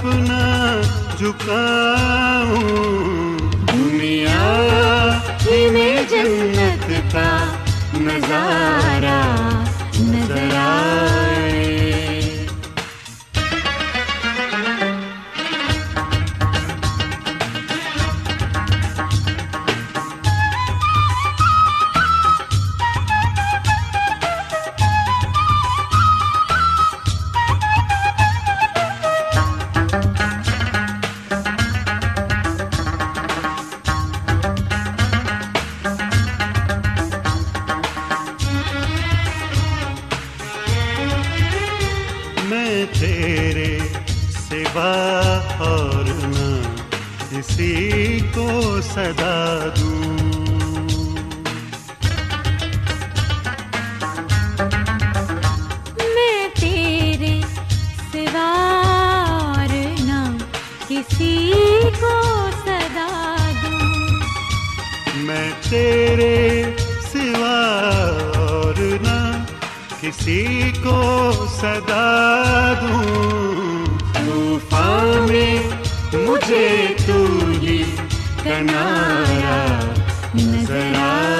اپنا جھکا کسی کو صدا دوں۔ طوفان میں مجھے تو ہی کنارا نظر آئے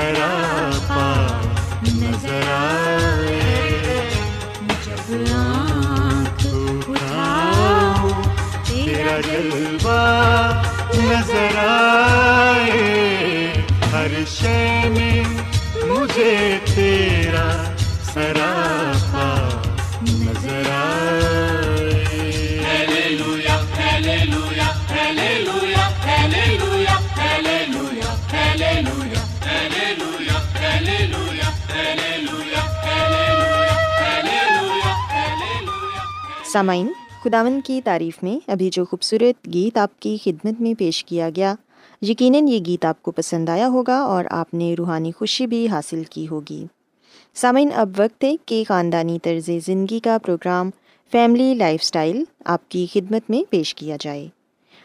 سراپا نظر آئے۔ جب تیرا جلوہ نظر آئے۔ ہر شے میں مجھے تیرا سراپا سامعین خداون کی تعریف میں ابھی جو خوبصورت گیت آپ کی خدمت میں پیش کیا گیا، یقیناً یہ گیت آپ کو پسند آیا ہوگا اور آپ نے روحانی خوشی بھی حاصل کی ہوگی۔ سامعین، اب وقت ہے کہ خاندانی طرز زندگی کا پروگرام فیملی لائف اسٹائل آپ کی خدمت میں پیش کیا جائے۔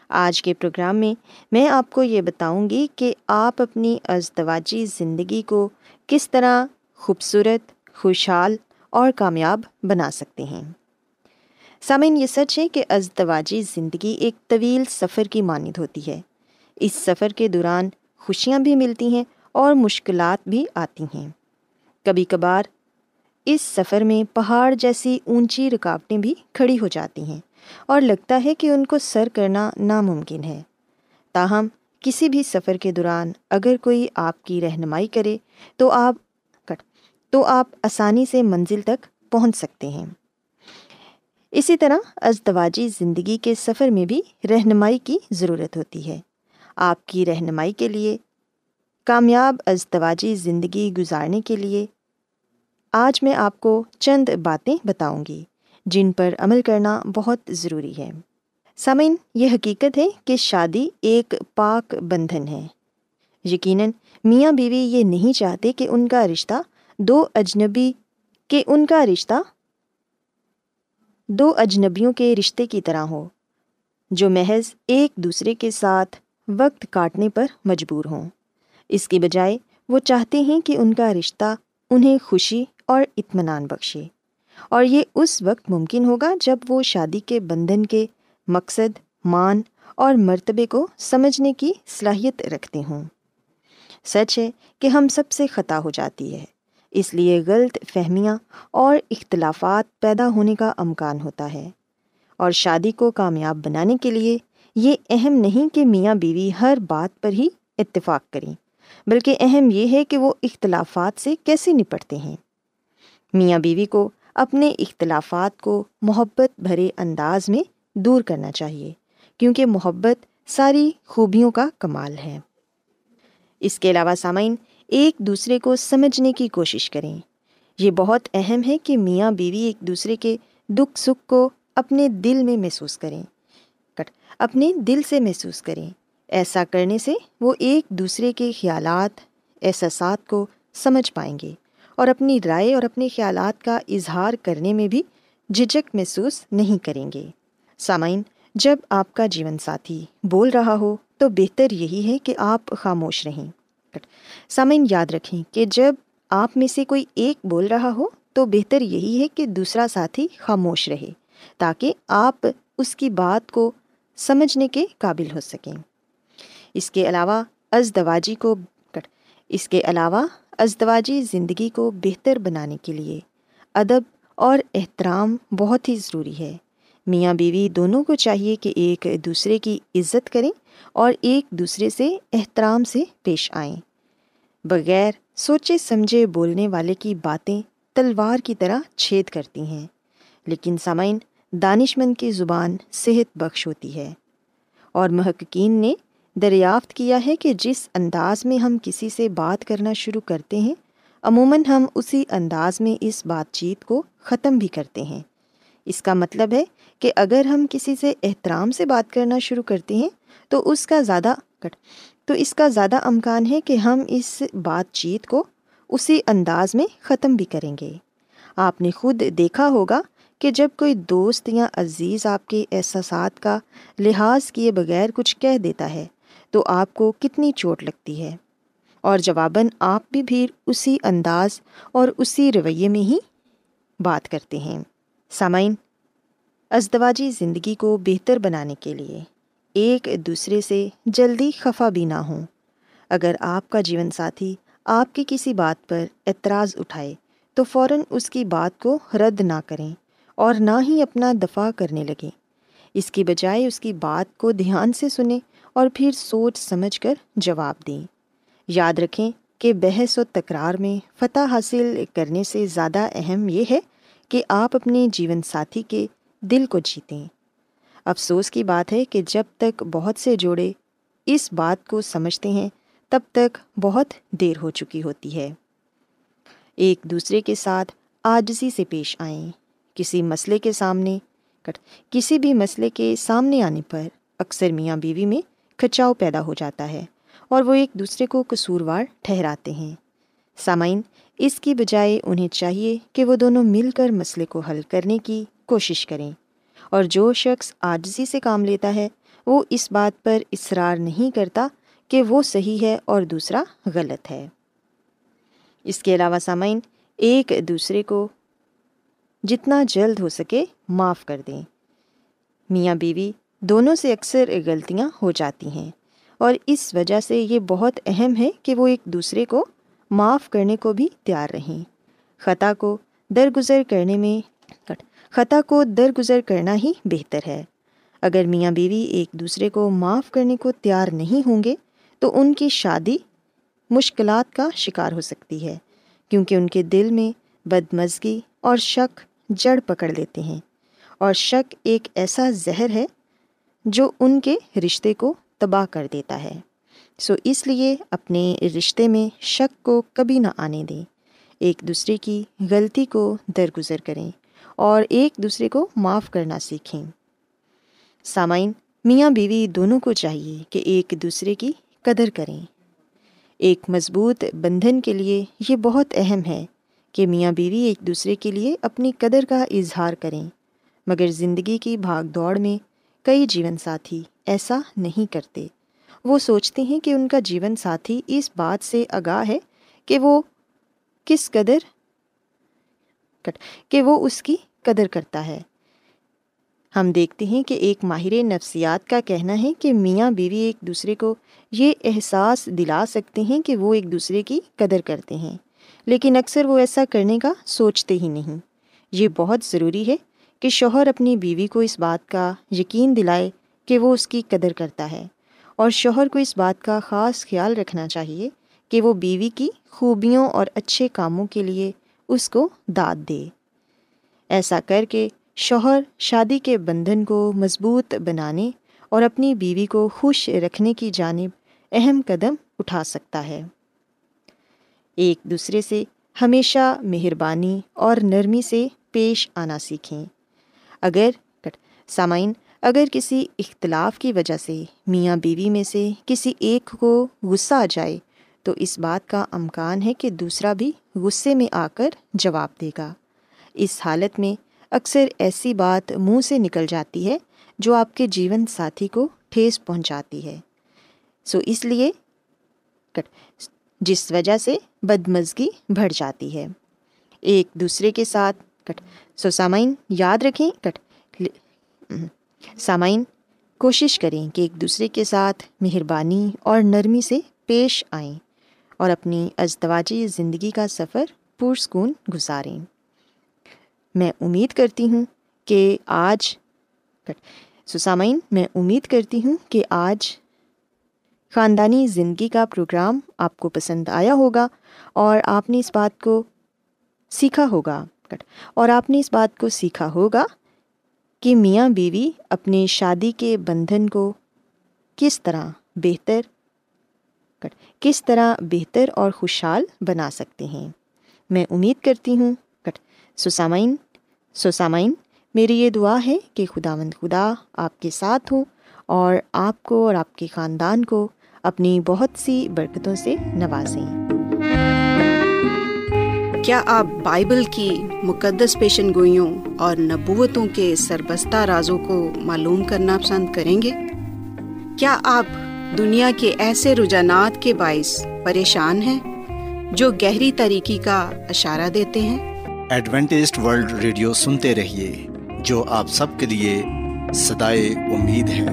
آج کے پروگرام میں میں آپ کو یہ بتاؤں گی کہ آپ اپنی ازدواجی زندگی کو کس طرح خوبصورت، خوشحال اور کامیاب بنا سکتے ہیں۔ سامعین، یہ سچ ہے کہ ازدواجی زندگی ایک طویل سفر کی مانند ہوتی ہے۔ اس سفر کے دوران خوشیاں بھی ملتی ہیں اور مشکلات بھی آتی ہیں۔ کبھی کبھار اس سفر میں پہاڑ جیسی اونچی رکاوٹیں بھی کھڑی ہو جاتی ہیں اور لگتا ہے کہ ان کو سر کرنا ناممکن ہے۔ تاہم، کسی بھی سفر کے دوران اگر کوئی آپ کی رہنمائی کرے تو آپ تو آپ آسانی سے منزل تک پہنچ سکتے ہیں۔ اسی طرح ازدواجی زندگی کے سفر میں بھی رہنمائی کی ضرورت ہوتی ہے۔ آپ کی رہنمائی کے لیے، کامیاب ازدواجی زندگی گزارنے کے لیے، آج میں آپ کو چند باتیں بتاؤں گی جن پر عمل کرنا بہت ضروری ہے۔ سامعین، یہ حقیقت ہے کہ شادی ایک پاک بندھن ہے۔ یقیناً میاں بیوی یہ نہیں چاہتے کہ ان کا رشتہ دو اجنبی، کہ ان کا رشتہ دو اجنبیوں کے رشتے کی طرح ہو جو محض ایک دوسرے کے ساتھ وقت کاٹنے پر مجبور ہوں۔ اس کے بجائے، وہ چاہتے ہیں کہ ان کا رشتہ انہیں خوشی اور اطمینان بخشے۔ اور یہ اس وقت ممکن ہوگا جب وہ شادی کے بندھن کے مقصد، مان اور مرتبے کو سمجھنے کی صلاحیت رکھتے ہوں۔ سچ ہے کہ ہم سب سے خطا ہو جاتی ہے۔ اس لیے غلط فہمیاں اور اختلافات پیدا ہونے کا امکان ہوتا ہے۔ اور شادی کو کامیاب بنانے کے لیے یہ اہم نہیں کہ میاں بیوی ہر بات پر ہی اتفاق کریں، بلکہ اہم یہ ہے کہ وہ اختلافات سے کیسے نپٹتے ہیں۔ میاں بیوی کو اپنے اختلافات کو محبت بھرے انداز میں دور کرنا چاہیے، کیونکہ محبت ساری خوبیوں کا کمال ہے۔ اس کے علاوہ سامعین ایک دوسرے کو سمجھنے کی کوشش کریں۔ یہ بہت اہم ہے کہ میاں بیوی ایک دوسرے کے دکھ سکھ کو اپنے دل میں محسوس کریں۔ اپنے دل سے محسوس کریں۔ ایسا کرنے سے وہ ایک دوسرے کے خیالات، احساسات کو سمجھ پائیں گے اور اپنی رائے اور اپنے خیالات کا اظہار کرنے میں بھی جھجھک محسوس نہیں کریں گے۔ سامعین، جب آپ کا جیون ساتھی بول رہا ہو تو بہتر یہی ہے کہ آپ خاموش رہیں۔ کر سامعین، یاد رکھیں کہ جب آپ میں سے کوئی ایک بول رہا ہو تو بہتر یہی ہے کہ دوسرا ساتھی خاموش رہے تاکہ آپ اس کی بات کو سمجھنے کے قابل ہو سکیں۔ اس کے علاوہ، ازدواجی کو اس کے علاوہ، ازدواجی زندگی کو بہتر بنانے کے لیے ادب اور احترام بہت ہی ضروری ہے۔ میاں بیوی دونوں کو چاہیے کہ ایک دوسرے کی عزت کریں اور ایک دوسرے سے احترام سے پیش آئیں۔ بغیر سوچے سمجھے بولنے والے کی باتیں تلوار کی طرح چھید کرتی ہیں۔ لیکن سامعین دانش مند کی زبان صحت بخش ہوتی ہے۔ اور محققین نے دریافت کیا ہے کہ جس انداز میں ہم کسی سے بات کرنا شروع کرتے ہیں، عموماً ہم اسی انداز میں اس بات چیت کو ختم بھی کرتے ہیں۔ اس کا مطلب ہے کہ اگر ہم کسی سے احترام سے بات کرنا شروع کرتے ہیں، تو اس کا زیادہ تو اس کا زیادہ امکان ہے کہ ہم اس بات چیت کو اسی انداز میں ختم بھی کریں گے۔ آپ نے خود دیکھا ہوگا کہ جب کوئی دوست یا عزیز آپ کے احساسات کا لحاظ کیے بغیر کچھ کہہ دیتا ہے تو آپ کو کتنی چوٹ لگتی ہے۔ اور جواباً آپ بھی پھر اسی انداز اور اسی رویے میں ہی بات کرتے ہیں۔ سامعین، ازدواجی زندگی کو بہتر بنانے کے لیے ایک دوسرے سے جلدی خفا بھی نہ ہوں۔ اگر آپ کا جیون ساتھی آپ کی کسی بات پر اعتراض اٹھائے، تو فوراً اس کی بات کو رد نہ کریں اور نہ ہی اپنا دفاع کرنے لگیں۔ اس کی بجائے اس کی بات کو دھیان سے سنیں اور پھر سوچ سمجھ کر جواب دیں۔ یاد رکھیں کہ بحث و تکرار میں فتح حاصل کرنے سے زیادہ اہم یہ ہے کہ آپ اپنے جیون ساتھی کے دل کو جیتیں۔ افسوس کی بات ہے کہ جب تک بہت سے جوڑے اس بات کو سمجھتے ہیں، تب تک بہت دیر ہو چکی ہوتی ہے۔ ایک دوسرے کے ساتھ آجزی سے پیش آئیں۔ کسی مسئلے کے سامنے کسی بھی مسئلے کے سامنے آنے پر اکثر میاں بیوی میں کھچاؤ پیدا ہو جاتا ہے اور وہ ایک دوسرے کو قصوروار ٹھہراتے ہیں۔ سامعین، اس کی بجائے انہیں چاہیے کہ وہ دونوں مل کر مسئلے کو حل کرنے کی کوشش کریں۔ اور جو شخص آجزی سے کام لیتا ہے، وہ اس بات پر اصرار نہیں کرتا کہ وہ صحیح ہے اور دوسرا غلط ہے۔ اس کے علاوہ سامعین، ایک دوسرے کو جتنا جلد ہو سکے معاف کر دیں۔ میاں بیوی دونوں سے اکثر غلطیاں ہو جاتی ہیں اور اس وجہ سے یہ بہت اہم ہے کہ وہ ایک دوسرے کو معاف کرنے کو بھی تیار رہیں۔ خطا کو درگزر کرنے میں خطا کو درگزر کرنا ہی بہتر ہے۔ اگر میاں بیوی ایک دوسرے کو معاف کرنے کو تیار نہیں ہوں گے، تو ان کی شادی مشکلات کا شکار ہو سکتی ہے، کیونکہ ان کے دل میں بدمزگی اور شک جڑ پکڑ لیتے ہیں۔ اور شک ایک ایسا زہر ہے جو ان کے رشتے کو تباہ کر دیتا ہے۔ سو اس لیے اپنے رشتے میں شک کو کبھی نہ آنے دیں۔ ایک دوسرے کی غلطی کو درگزر کریں۔ اور ایک دوسرے کو معاف کرنا سیکھیں۔ سامعین، میاں بیوی دونوں کو چاہیے کہ ایک دوسرے کی قدر کریں۔ ایک مضبوط بندھن کے لیے یہ بہت اہم ہے کہ میاں بیوی ایک دوسرے کے لیے اپنی قدر کا اظہار کریں، مگر زندگی کی بھاگ دوڑ میں کئی جیون ساتھی ایسا نہیں کرتے۔ وہ سوچتے ہیں کہ ان کا جیون ساتھی اس بات سے آگاہ ہے کہ وہ کس قدر کہ وہ اس کی قدر کرتا ہے۔ ہم دیکھتے ہیں کہ ایک ماہر نفسیات کا کہنا ہے کہ میاں بیوی ایک دوسرے کو یہ احساس دلا سکتے ہیں کہ وہ ایک دوسرے کی قدر کرتے ہیں، لیکن اکثر وہ ایسا کرنے کا سوچتے ہی نہیں۔ یہ بہت ضروری ہے کہ شوہر اپنی بیوی کو اس بات کا یقین دلائے کہ وہ اس کی قدر کرتا ہے، اور شوہر کو اس بات کا خاص خیال رکھنا چاہیے کہ وہ بیوی کی خوبیوں اور اچھے کاموں کے لیے اس کو داد دے۔ ایسا کر کے شوہر شادی کے بندھن کو مضبوط بنانے اور اپنی بیوی کو خوش رکھنے کی جانب اہم قدم اٹھا سکتا ہے۔ ایک دوسرے سے ہمیشہ مہربانی اور نرمی سے پیش آنا سیکھیں۔ اگر سامعین، اگر کسی اختلاف کی وجہ سے میاں بیوی میں سے کسی ایک کو غصہ آ جائے تو اس بات کا امکان ہے کہ دوسرا بھی غصے میں آ کر جواب دے گا۔ اس حالت میں اکثر ایسی بات منہ سے نکل جاتی ہے جو آپ کے جیون ساتھی کو ٹھیس پہنچاتی ہے۔ سو اس لیے جس وجہ سے بدمزگی بڑھ جاتی ہے۔ ایک دوسرے کے ساتھ کٹ، سو سامعین یاد رکھیں کٹ سامعین کوشش کریں کہ ایک دوسرے کے ساتھ مہربانی اور نرمی سے پیش آئیں۔ اور اپنی ازدواجی زندگی کا سفر پرسکون گزاریں۔ میں امید کرتی ہوں کہ آج، سسامین، میں امید کرتی ہوں کہ آج خاندانی زندگی کا پروگرام آپ کو پسند آیا ہوگا اور آپ نے اس بات کو سیکھا ہوگا۔ اور آپ نے اس بات کو سیکھا ہوگا کہ میاں بیوی اپنے شادی کے بندھن کو کس طرح بہتر کس طرح بہتر اور خوشحال بنا سکتے ہیں۔ میں امید کرتی ہوں، کٹ۔ سسامین سسامین میری یہ دعا ہے کہ خدا مند خدا آپ کے ساتھ ہوں اور آپ کو اور آپ کے خاندان کو اپنی بہت سی برکتوں سے نوازیں۔ کیا آپ بائبل کی مقدس پیشن گوئیوں اور نبوتوں کے سربستہ رازوں کو معلوم کرنا پسند کریں گے؟ کیا آپ دنیا کے ایسے رجحانات کے باعث پریشان ہیں جو گہری طریقے کا اشارہ دیتے ہیں۔ ایڈوینٹسڈ ورلڈ ریڈیو سنتے رہیے جو آپ سب کے لیے صدائے امید ہے۔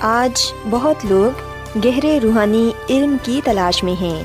آج بہت لوگ گہرے روحانی علم کی تلاش میں ہیں۔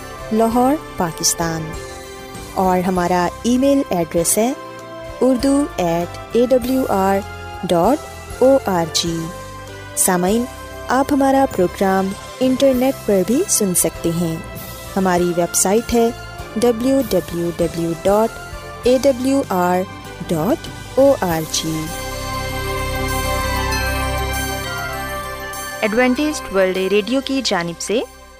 لاہور، پاکستان۔ اور ہمارا ای میل ایڈریس ہے Urdu at A W R dot O R G سامعین، آپ ہمارا پروگرام انٹرنیٹ پر بھی سن سکتے ہیں۔ ہماری ویب سائٹ ہے W W W dot A W R dot O R G Adventist World Radio کی جانب سے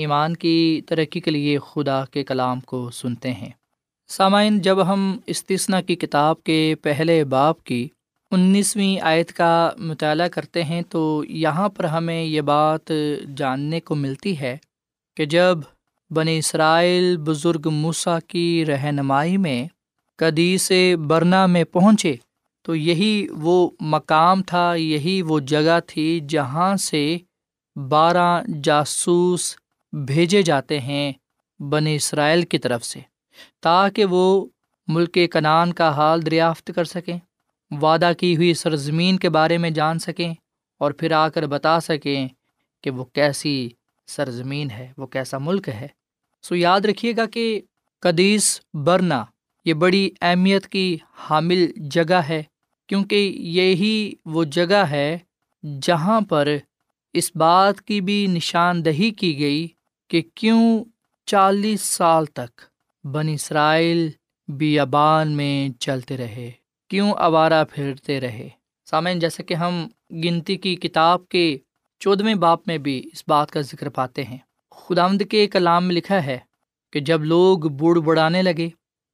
ایمان کی ترقی کے لیے خدا کے کلام کو سنتے ہیں۔ سامعین، جب ہم استثنا کی کتاب کے پہلے باپ کی انیسویں آیت کا مطالعہ کرتے ہیں تو یہاں پر ہمیں یہ بات جاننے کو ملتی ہے کہ جب بنی اسرائیل بزرگ موسیٰ کی رہنمائی میں کدی سے برنا میں پہنچے تو یہی وہ مقام تھا، یہی وہ جگہ تھی جہاں سے بارہ جاسوس بھیجے جاتے ہیں بن اسرائیل کی طرف سے، تاکہ وہ ملک کنان کا حال دریافت کر سکیں، وعدہ کی ہوئی سرزمین کے بارے میں جان سکیں اور پھر آ کر بتا سکیں کہ وہ کیسی سرزمین ہے، وہ کیسا ملک ہے۔ سو یاد رکھیے گا کہ قدیس برنا یہ بڑی اہمیت کی حامل جگہ ہے، کیونکہ یہی وہ جگہ ہے جہاں پر اس بات کی بھی نشاندہی کی گئی کہ کیوں چالیس سال تک بن اسرائیل بیابان میں چلتے رہے؟ کیوں آوارہ پھرتے رہے؟ سامعین جیسے کہ ہم گنتی کی کتاب کے چودھویں باپ میں بھی اس بات کا ذکر پاتے ہیں۔ خدامد کے کلام میں لکھا ہے کہ جب لوگ بوڑھ بڑھانے لگے،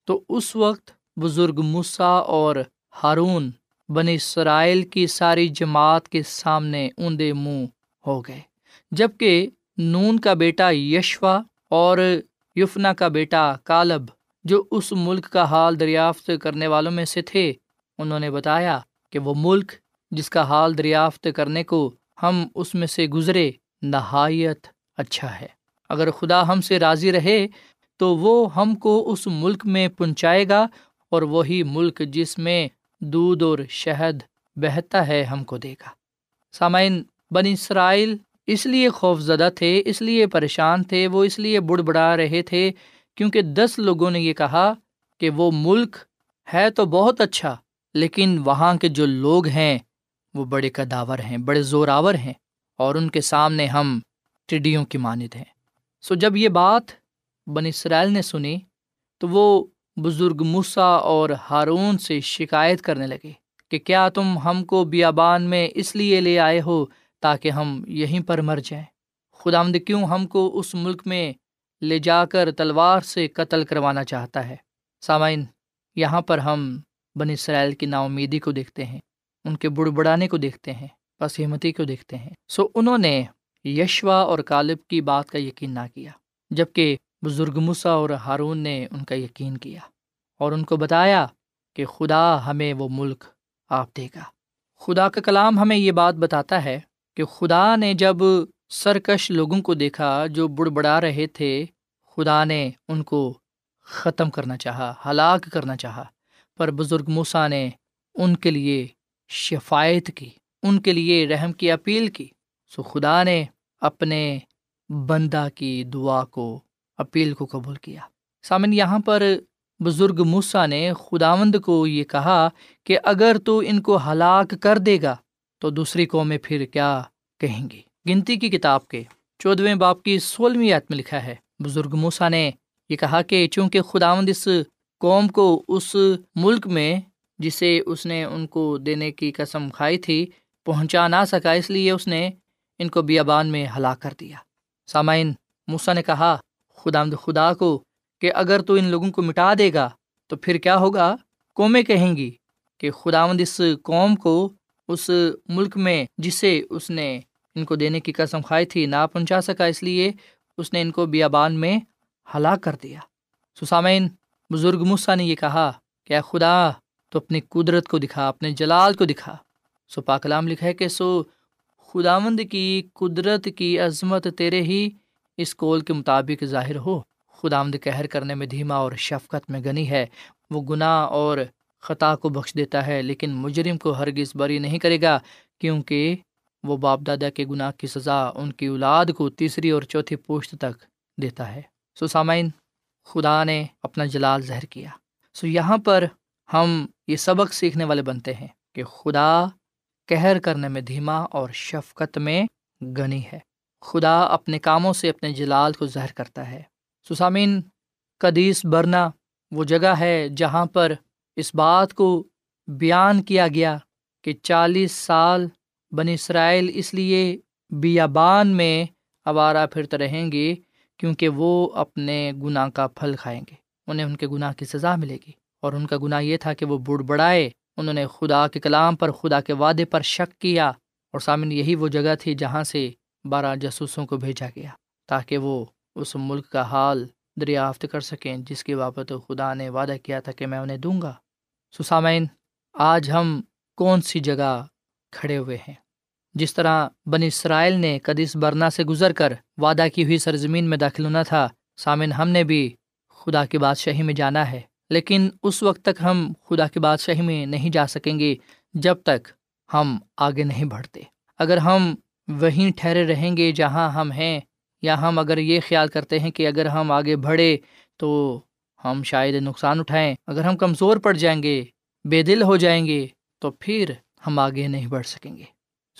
تو اس وقت بزرگ مسا اور ہارون بن اسرائیل کی ساری جماعت کے سامنے اوندے منہ ہو گئے۔ جبکہ نون کا بیٹا یشوا اور یفنا کا بیٹا کالب، جو اس ملک کا حال دریافت کرنے والوں میں سے تھے، انہوں نے بتایا کہ وہ ملک جس کا حال دریافت کرنے کو ہم اس میں سے گزرے، نہایت اچھا ہے۔ اگر خدا ہم سے راضی رہے، تو وہ ہم کو اس ملک میں پہنچائے گا اور وہی ملک جس میں دودھ اور شہد بہتا ہے، ہم کو دے گا۔ سامعین بن اسرائیل اس لیے خوف زدہ تھے، اس لیے پریشان تھے، وہ اس لیے بڑھ بڑھا رہے تھے، کیونکہ دس لوگوں نے یہ کہا کہ وہ ملک ہے تو بہت اچھا لیکن وہاں کے جو لوگ ہیں، وہ بڑے کداور ہیں، بڑے زوراور ہیں، اور ان کے سامنے ہم ٹڈیوں کی مانند ہیں۔ سو جب یہ بات بن اسرائیل نے سنی، تو وہ بزرگ مسا اور ہارون سے شکایت کرنے لگے کہ کیا تم ہم کو بیابان میں اس لیے لے آئے ہو تاکہ ہم یہیں پر مر جائیں۔ خدا آمد کیوں ہم کو اس ملک میں لے جا کر تلوار سے قتل کروانا چاہتا ہے؟ سامعین، یہاں پر ہم بن اسرائیل کی ناامیدی کو دیکھتے ہیں، ان کے بڑ بڑانے کو دیکھتے ہیں بس ہمتی کو دیکھتے ہیں۔ سو انہوں نے یشوا اور کالب کی بات کا یقین نہ کیا جبکہ بزرگ مسا اور ہارون نے ان کا یقین کیا اور ان کو بتایا کہ خدا ہمیں وہ ملک آپ دے گا۔ خدا کا کلام ہمیں یہ بات بتاتا ہے کہ خدا نے جب سرکش لوگوں کو دیکھا جو بڑ بڑا رہے تھے، خدا نے ان کو ختم کرنا چاہا، ہلاک کرنا چاہا۔ پر بزرگ موسا نے ان کے لیے شفایت کی، ان کے لیے رحم کی، اپیل کی۔ سو خدا نے اپنے بندہ کی دعا کو، اپیل کو قبول کیا۔ سامن، یہاں پر بزرگ موسا نے خداوند کو یہ کہا کہ اگر تو ان کو ہلاک کر دے گا تو دوسری قومیں پھر کیا کہیں گی؟ گنتی کی کتاب کے چودویں باپ کی سولہویں یاد میں لکھا ہے، بزرگ موسا نے یہ کہا کہ چونکہ خداوند اس قوم کو اس ملک میں جسے اس نے ان کو دینے کی قسم کھائی تھی پہنچا نہ سکا، اس لیے اس نے ان کو بیابان میں ہلاک کر دیا۔ سامعین موسا نے کہا خدا خدا کو کہ اگر تو ان لوگوں کو مٹا دے گا تو پھر کیا ہوگا؟ قومیں کہیں گی کہ خداوند اس قوم کو اس ملک میں جسے اس نے ان کو دینے کی قسم کھائی تھی نہ پہنچا سکا، اس لیے اس نے ان کو بیابان میں ہلاک کر دیا۔ سسامین بزرگ مسا نے یہ کہا کہ، اے خدا، تو اپنی قدرت کو دکھا، اپنے جلال کو دکھا۔ سو پاکلام لکھا ہے کہ، سو خداوند کی قدرت کی عظمت تیرے ہی اس کول کے مطابق ظاہر ہو۔ خدا آمد کہر کرنے میں دھیما اور شفقت میں گنی ہے۔ وہ گناہ اور خطا کو بخش دیتا ہے، لیکن مجرم کو ہرگز بری نہیں کرے گا، کیونکہ وہ باپ دادا کے گناہ کی سزا ان کی اولاد کو تیسری اور چوتھی پوشت تک دیتا ہے۔ سو سامعین، خدا نے اپنا جلال زہر کیا۔ سو یہاں پر ہم یہ سبق سیکھنے والے بنتے ہیں کہ خدا کہر کرنے میں دھیما اور شفقت میں گنی ہے۔ خدا اپنے کاموں سے اپنے جلال کو زہر کرتا ہے۔ سسامین قدیس برنا وہ جگہ ہے جہاں پر اس بات کو بیان کیا گیا کہ چالیس سال بن اسرائیل اس لیے بیابان میں آوارہ پھرتے رہیں گے کیونکہ وہ اپنے گناہ کا پھل کھائیں گے۔ انہیں ان کے گناہ کی سزا ملے گی۔ اور ان کا گناہ یہ تھا کہ وہ بڑھ بڑھائے۔ انہوں نے خدا کے کلام پر، خدا کے وعدے پر شک کیا۔ اور سامن یہی وہ جگہ تھی جہاں سے بارہ جاسوسوں کو بھیجا گیا تاکہ وہ اس ملک کا حال دریافت کر سکیں، جس کی بابت خدا نے وعدہ کیا تھا کہ میں انہیں دوں گا۔ سسامین، آج ہم کون سی جگہ کھڑے ہوئے ہیں؟ جس طرح بن اسرائیل نے قدیس برنا سے گزر کر وعدہ کی ہوئی سرزمین میں داخل ہونا تھا سامن ہم نے بھی خدا کی بادشاہی میں جانا ہے۔ لیکن اس وقت تک ہم خدا کی بادشاہی میں نہیں جا سکیں گے جب تک ہم آگے نہیں بڑھتے۔ اگر ہم وہیں ٹھہرے رہیں گے جہاں ہم ہیں، یا ہم اگر یہ خیال کرتے ہیں کہ اگر ہم آگے بڑھے تو ہم شاید نقصان اٹھائیں۔ اگر ہم کمزور پڑ جائیں گے، بے دل ہو جائیں گے، تو پھر ہم آگے نہیں بڑھ سکیں گے۔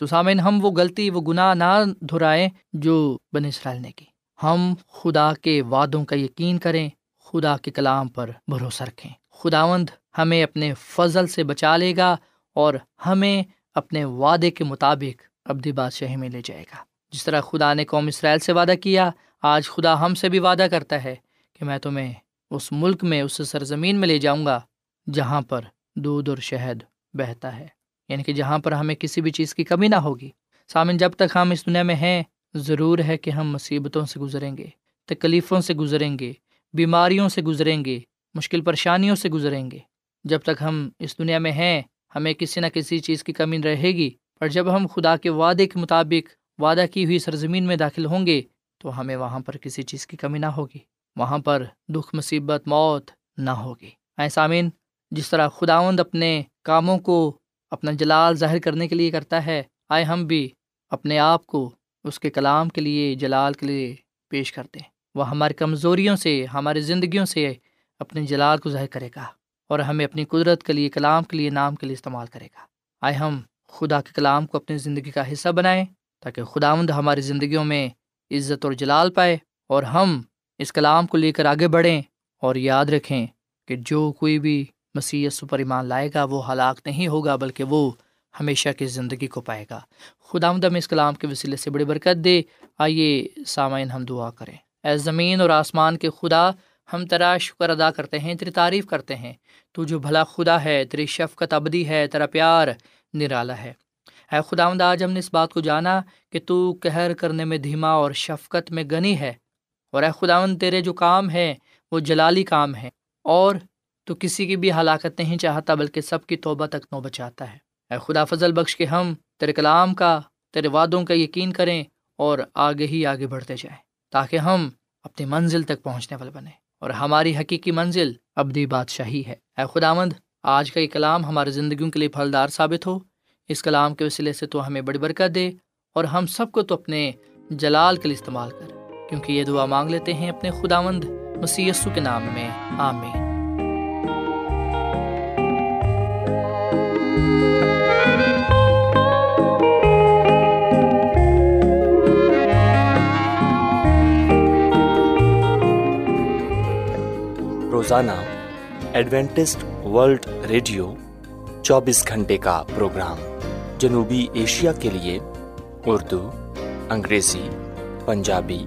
سسامین ہم وہ غلطی، وہ گناہ نہ دہرائیں جو بن اسرائیل نے کی۔ ہم خدا کے وعدوں کا یقین کریں، خدا کے کلام پر بھروسہ رکھیں۔ خداوند ہمیں اپنے فضل سے بچا لے گا اور ہمیں اپنے وعدے کے مطابق ابدی بادشاہی میں لے جائے گا۔ جس طرح خدا نے قوم اسرائیل سے وعدہ کیا، آج خدا ہم سے بھی وعدہ کرتا ہے کہ میں تمہیں اس ملک میں اس سرزمین میں لے جاؤں گا جہاں پر دودھ اور شہد بہتا ہے۔ یعنی کہ جہاں پر ہمیں کسی بھی چیز کی کمی نہ ہوگی۔ سامن، جب تک ہم اس دنیا میں ہیں، ضرور ہے کہ ہم مصیبتوں سے گزریں گے، تکلیفوں سے گزریں گے، بیماریوں سے گزریں گے، مشکل پریشانیوں سے گزریں گے۔ جب تک ہم اس دنیا میں ہیں، ہمیں کسی نہ کسی چیز کی کمی رہے گی۔ پر جب ہم خدا کے وعدے کے مطابق وعدہ کی ہوئی سرزمین میں داخل ہوں گے، تو ہمیں وہاں پر کسی چیز کی کمی نہ ہوگی۔ وہاں پر دکھ مصیبت موت نہ ہوگی۔ اے سامعین، جس طرح خداوند اپنے کاموں کو اپنا جلال ظاہر کرنے کے لیے کرتا ہے، آئے ہم بھی اپنے آپ کو اس کے کلام کے لیے، جلال کے لیے پیش کرتے ہیں۔ وہ ہماری کمزوریوں سے، ہماری زندگیوں سے اپنے جلال کو ظاہر کرے گا اور ہمیں اپنی قدرت کے لیے، کلام کے لیے، نام کے لیے استعمال کرے گا۔ آئے ہم خدا کے کلام کو اپنی زندگی کا حصہ بنائیں تاکہ خداوند ہماری زندگیوں میں عزت اور جلال پائے اور ہم اس کلام کو لے کر آگے بڑھیں اور یاد رکھیں کہ جو کوئی بھی مسیح پر ایمان لائے گا، وہ ہلاک نہیں ہوگا، بلکہ وہ ہمیشہ کی زندگی کو پائے گا۔ خدا ہم اس کلام کے وسیلے سے بڑی برکت دے۔ آئیے سامعین ہم دعا کریں۔ اے زمین اور آسمان کے خدا، ہم تیرا شکر ادا کرتے ہیں، تیری تعریف کرتے ہیں۔ تو جو بھلا خدا ہے، تیری شفقت ابدی ہے، تیرا پیار نرالا ہے۔ اے خدا آج ہم نے اس بات کو جانا کہ تو کہر کرنے میں، دھیما اور شفقت میں گنی ہے۔ اور اے خداون تیرے جو کام ہے، وہ جلالی کام ہے۔ اور تو کسی کی بھی ہلاکت نہیں چاہتا، بلکہ سب کی توبہ تک نو بچاتا ہے۔ اے خدا، فضل بخش کے ہم تیرے کلام کا، تیرے وعدوں کا یقین کریں اور آگے ہی آگے بڑھتے جائیں، تاکہ ہم اپنی منزل تک پہنچنے والے بنے اور ہماری حقیقی منزل ابدی بادشاہی ہے۔ اے خداوند، آج کا یہ کلام ہماری زندگیوں کے لیے پھلدار ثابت ہو۔ اس کلام کے وسیلے سے تو ہمیں بڑی برکت دے اور ہم سب کو تو اپنے جلال کے لیے استعمال کر کیونکہ یہ دعا مانگ لیتے ہیں اپنے خداوند مسی کے نام میں۔ آمین۔ روزانہ ایڈوینٹسٹ ورلڈ ریڈیو چوبیس گھنٹے کا پروگرام جنوبی ایشیا کے لیے اردو، انگریزی، پنجابی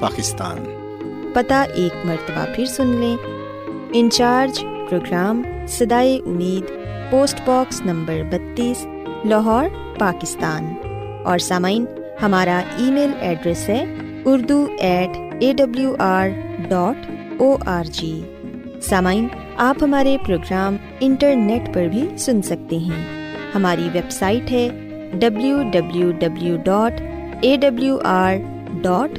پاکستان۔ پتہ ایک مرتبہ پھر سن لیں۔ انچارج پروگرام سدائے امید، پوسٹ باکس نمبر بتیس، لاہور، پاکستان۔ اور سامعین، ہمارا ای میل ایڈریس ہے Urdu at A W R dot O R G سامعین، آپ ہمارے پروگرام انٹرنیٹ پر بھی سن سکتے ہیں۔ ہماری ویب سائٹ ہے W W W dot A W R dot